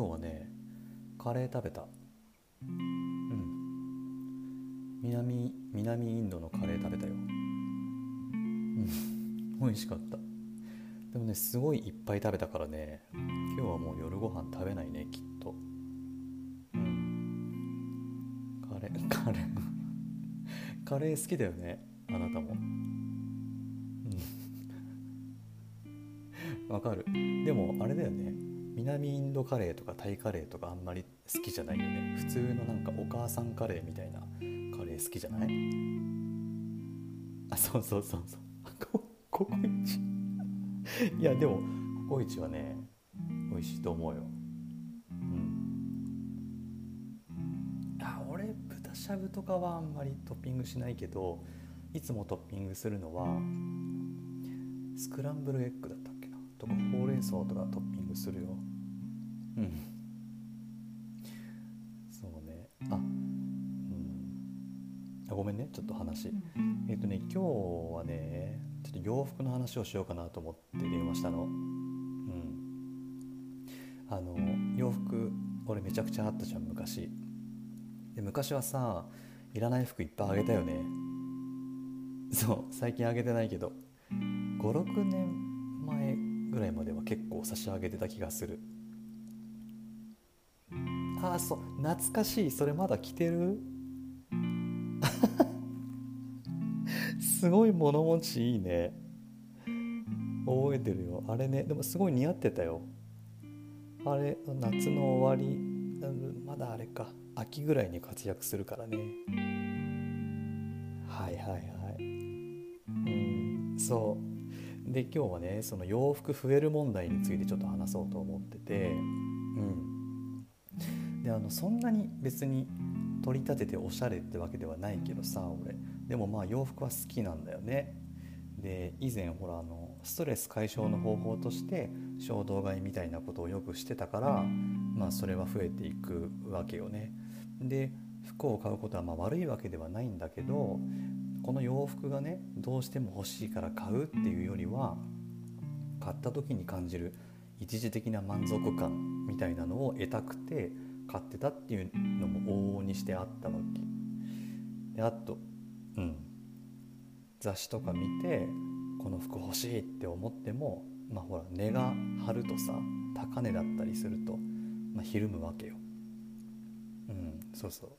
今日はねカレー食べた。うん。南南インドのカレー食べたよ。うん。美味しかった。でもねすごいいっぱい食べたからね今日はもう夜ご飯食べないねきっと。うん。カレー カレー。カレー好きだよねあなたも。うん。わかる。でもあれだよね。南インドカレーとかタイカレーとかあんまり好きじゃないよね。普通のなんかお母さんカレーみたいなカレー好きじゃない？あそうそうそうそう。ココイチ。いやでもココイチはね美味しいと思うよ。うん。あ俺豚しゃぶとかはあんまりトッピングしないけどいつもトッピングするのはスクランブルエッグだった。とかほうれん草とかトッピングするようんそうねあうんごめんねちょっと話えっ、とね今日はねちょっと洋服の話をしようかなと思って電話したのうんあの洋服俺めちゃくちゃあったじゃん昔で昔はさいらない服いっぱいあげたよねそう最近あげてないけど56年ぐらいまでは結構差し上げてた気がする。ああそう懐かしい。それまだ着てる？すごい物持ちいいね。覚えてるよ。あれねでもすごい似合ってたよ。あれ夏の終わりまだあれか。秋ぐらいに活躍するからね。はいはいはい。うんそう。で今日はねその洋服増える問題についてちょっと話そうと思っててうん。であのそんなに別に取り立てておしゃれってわけではないけどさ俺。でもまあ洋服は好きなんだよね。で以前ほらあのストレス解消の方法として衝動買いみたいなことをよくしてたからまあそれは増えていくわけよね。で服を買うことはま悪いわけではないんだけどこの洋服がねどうしても欲しいから買うっていうよりは買った時に感じる一時的な満足感みたいなのを得たくて買ってたっていうのも往々にしてあったわけ。であとうん。雑誌とか見てこの服欲しいって思ってもまあほら値が張るとさ高値だったりすると、まあ、ひるむわけよ。うんそうそう。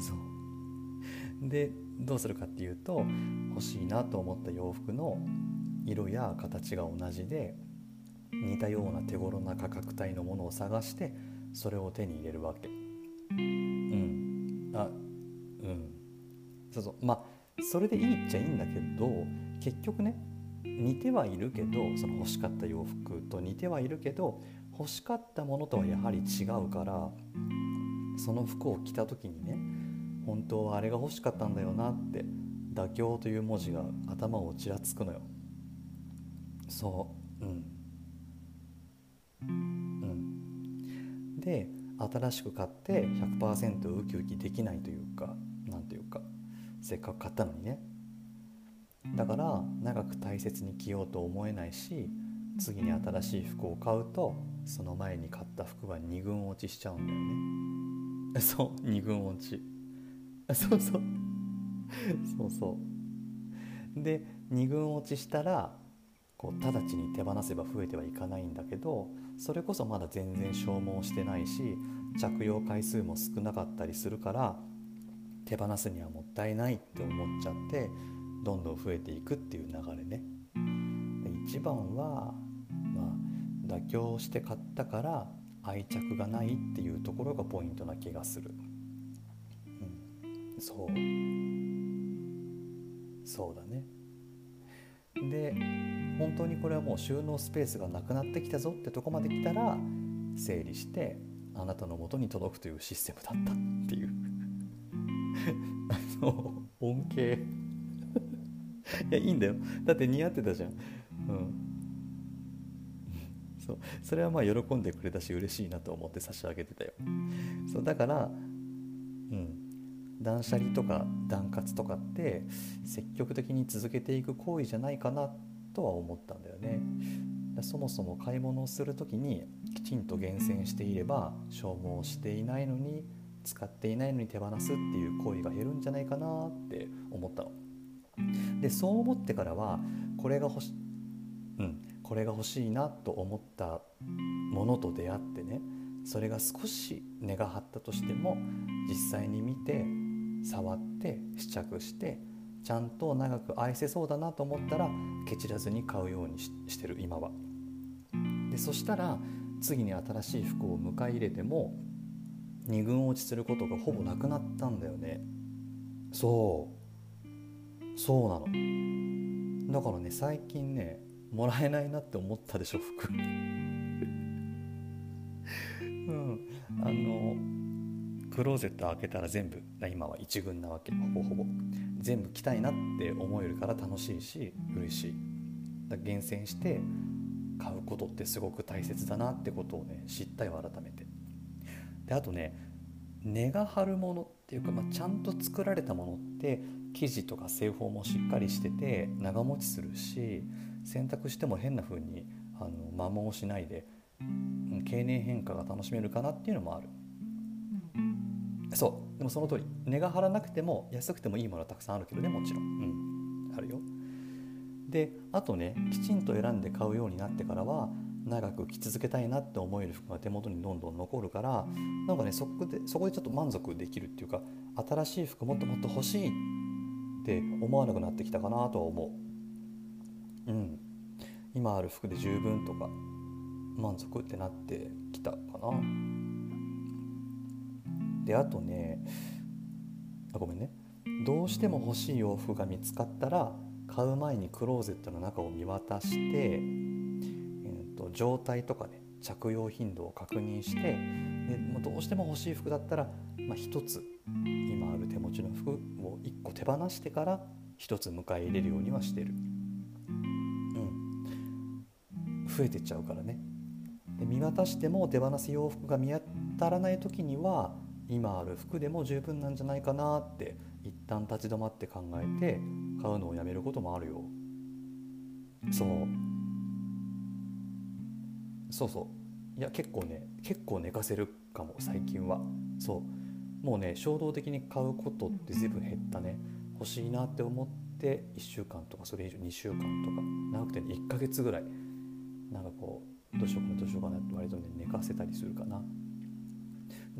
そう。でどうするかっていうと欲しいなと思った洋服の色や形が同じで似たような手頃な価格帯のものを探してそれを手に入れるわけ。うん。あうん。そうそう。まあそれでいいっちゃいいんだけど結局ね似てはいるけどその欲しかった洋服と似てはいるけど欲しかったものとはやはり違うからその服を着た時にね本当はあれが欲しかったんだよなって妥協という文字が頭をちらつくのよ。そう。うん。うん。で新しく買って100%ウキウキできないというか何ていうかせっかく買ったのにね。だから長く大切に着ようと思えないし次に新しい服を買うとその前に買った服は2軍落ちしちゃうんだよね。そう2軍落ち。そうそう。そうそう。で2軍落ちしたらこう直ちに手放せば増えてはいかないんだけどそれこそまだ全然消耗してないし着用回数も少なかったりするから手放すにはもったいないって思っちゃってどんどん増えていくっていう流れね。一番は、まあ、妥協して買ったから愛着がないっていうところがポイントな気がする、そう。そうだね。で本当にこれはもう収納スペースがなくなってきたぞってとこまで来たら整理してあなたの元に届くというシステムだったっていう。あの恩恵。いやいいんだよ。だって似合ってたじゃん。うん。そう。それはまあ喜んでくれたし嬉しいなと思って差し上げてたよ。そうだからうん。断捨離とか断活とかって積極的に続けていく行為じゃないかなとは思ったんだよねそもそも買い物をする時にきちんと厳選していれば消耗していないのに使っていないのに手放すっていう行為が減るんじゃないかなって思ったの。でそう思ってからはこれが欲し,、うん、これが欲しいなと思ったものと出会ってねそれが少し根が張ったとしても実際に見て触って試着してちゃんと長く愛せそうだなと思ったらケチらずに買うようにしてる今は。でそしたら次に新しい服を迎え入れても二軍落ちすることがほぼなくなったんだよね。そうそうなのだからね最近ねもらえないなって思ったでしょ服うんあのクローゼット開けたら全部今は一軍なわけほぼほぼ。全部着たいなって思えるから楽しいし嬉しい。だ厳選して買うことってすごく大切だなってことをね知ったよ改めて。であとね根が張るものっていうか、まあ、ちゃんと作られたものって生地とか製法もしっかりしてて長持ちするし洗濯しても変な風にあの摩耗しないで経年変化が楽しめるかなっていうのもある。そう。でもその通り。値が張らなくても安くてもいいものはたくさんあるけどねもちろん。うん。あるよ。であとねきちんと選んで買うようになってからは長く着続けたいなって思える服が手元にどんどん残るからなんかねそこでそこでちょっと満足できるっていうか新しい服もっともっと欲しいって思わなくなってきたかなとは思う。うん。今ある服で十分とか満足ってなってきたかなであとねあごめんね。どうしても欲しい洋服が見つかったら買う前にクローゼットの中を見渡して、えーと、状態とかね着用頻度を確認してでもどうしても欲しい服だったら、まあ、1つ今ある手持ちの服を1個手放してから1つ迎え入れるようにはしてる。うん、増えてっちゃうからね。で見渡しても手放す洋服が見当たらない時には今ある服でも十分なんじゃないかなって一旦立ち止まって考えて買うのをやめることもあるよ。そうそうそう。いや結構ね結構寝かせるかも最近は。そう。もうね衝動的に買うことって随分減ったね。欲しいなって思って1週間とかそれ以上2週間とか長くて、ね、1ヶ月ぐらい。なんかこうどうしようかなどうしようかなって割とね寝かせたりするかな。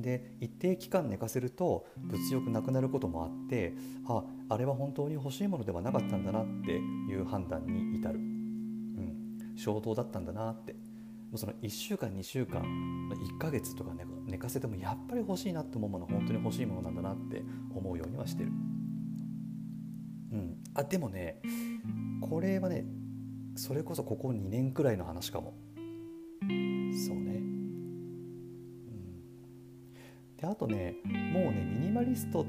で一定期間寝かせると物欲なくなることもあってああれは本当に欲しいものではなかったんだなっていう判断に至る、うん、衝動だったんだなって。もうその1週間2週間1ヶ月とか、ね、寝かせてもやっぱり欲しいなって思うもの本当に欲しいものなんだなって思うようにはしてる、うん、あでもねこれはねそれこそここ2年くらいの話かも。そうね。であとねもうねミニマリストっ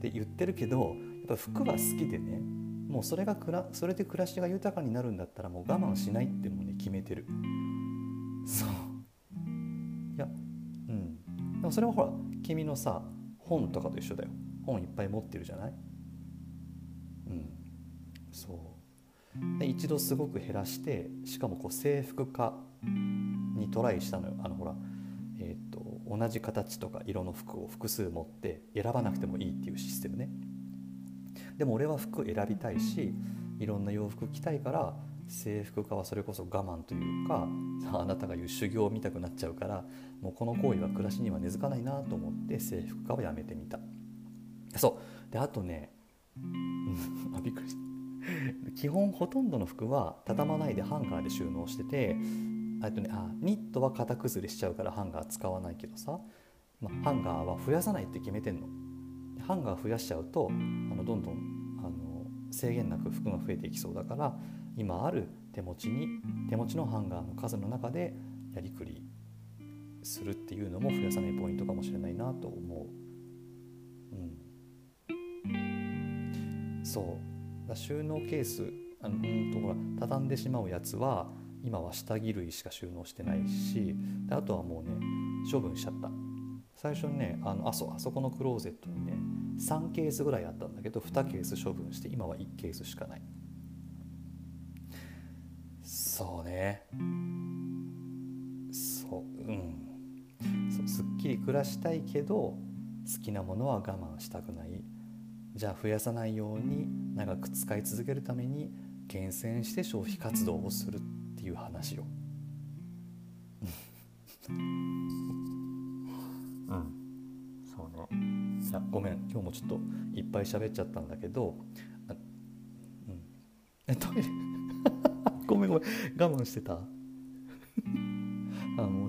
て言ってるけどやっぱ服は好きでねもうそれがくらそれで暮らしが豊かになるんだったらもう我慢しないってもうね決めてる。そう。いやうん。でもそれはほら君のさ本とかと一緒だよ。本いっぱい持ってるじゃない？うん。そう。で一度すごく減らしてしかもこう制服化にトライしたのよ。あのほらえっ、と同じ形とか色の服を複数持って選ばなくてもいいっていうシステムね。でも俺は服選びたいしいろんな洋服着たいから制服化はそれこそ我慢というかあなたが言う修行を見たくなっちゃうからもうこの行為は暮らしには根付かないなと思って制服化をやめてみた。そう。であとね あびっくりした。基本ほとんどの服は畳まないでハンガーで収納しててあとねあニットは型崩れしちゃうからハンガー使わないけどさ、まあ、ハンガーは増やさないって決めてんの。ハンガー増やしちゃうとあのどんどんあの制限なく服が増えていきそうだから今ある手持ちに手持ちのハンガーの数の中でやりくりするっていうのも増やさないポイントかもしれないなと思う。うん、そう収納ケースあのうんとほら畳んでしまうやつは今は下着類しか収納してないしであとはもうね処分しちゃった。最初にねあのあそあそこのクローゼットにね3ケースぐらいあったんだけど2ケース処分して今は1ケースしかない。そうね。そううん。そうすっきり暮らしたいけど好きなものは我慢したくない。じゃあ増やさないように長く使い続けるために厳選して消費活動をする。っていう話を。うん。そうね。いやごめん。今日もちょっといっぱい喋っちゃったんだけどあうん。えトイレ。ごめんごめん。我慢してた？あ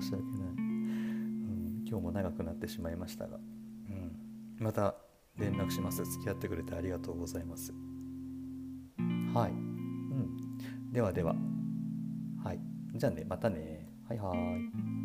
申し訳ない、うん、今日も長くなってしまいましたが、うん、また連絡します。付き合ってくれてありがとうございます。はい、うん、ではでははい。じゃあねまたね。はいはい。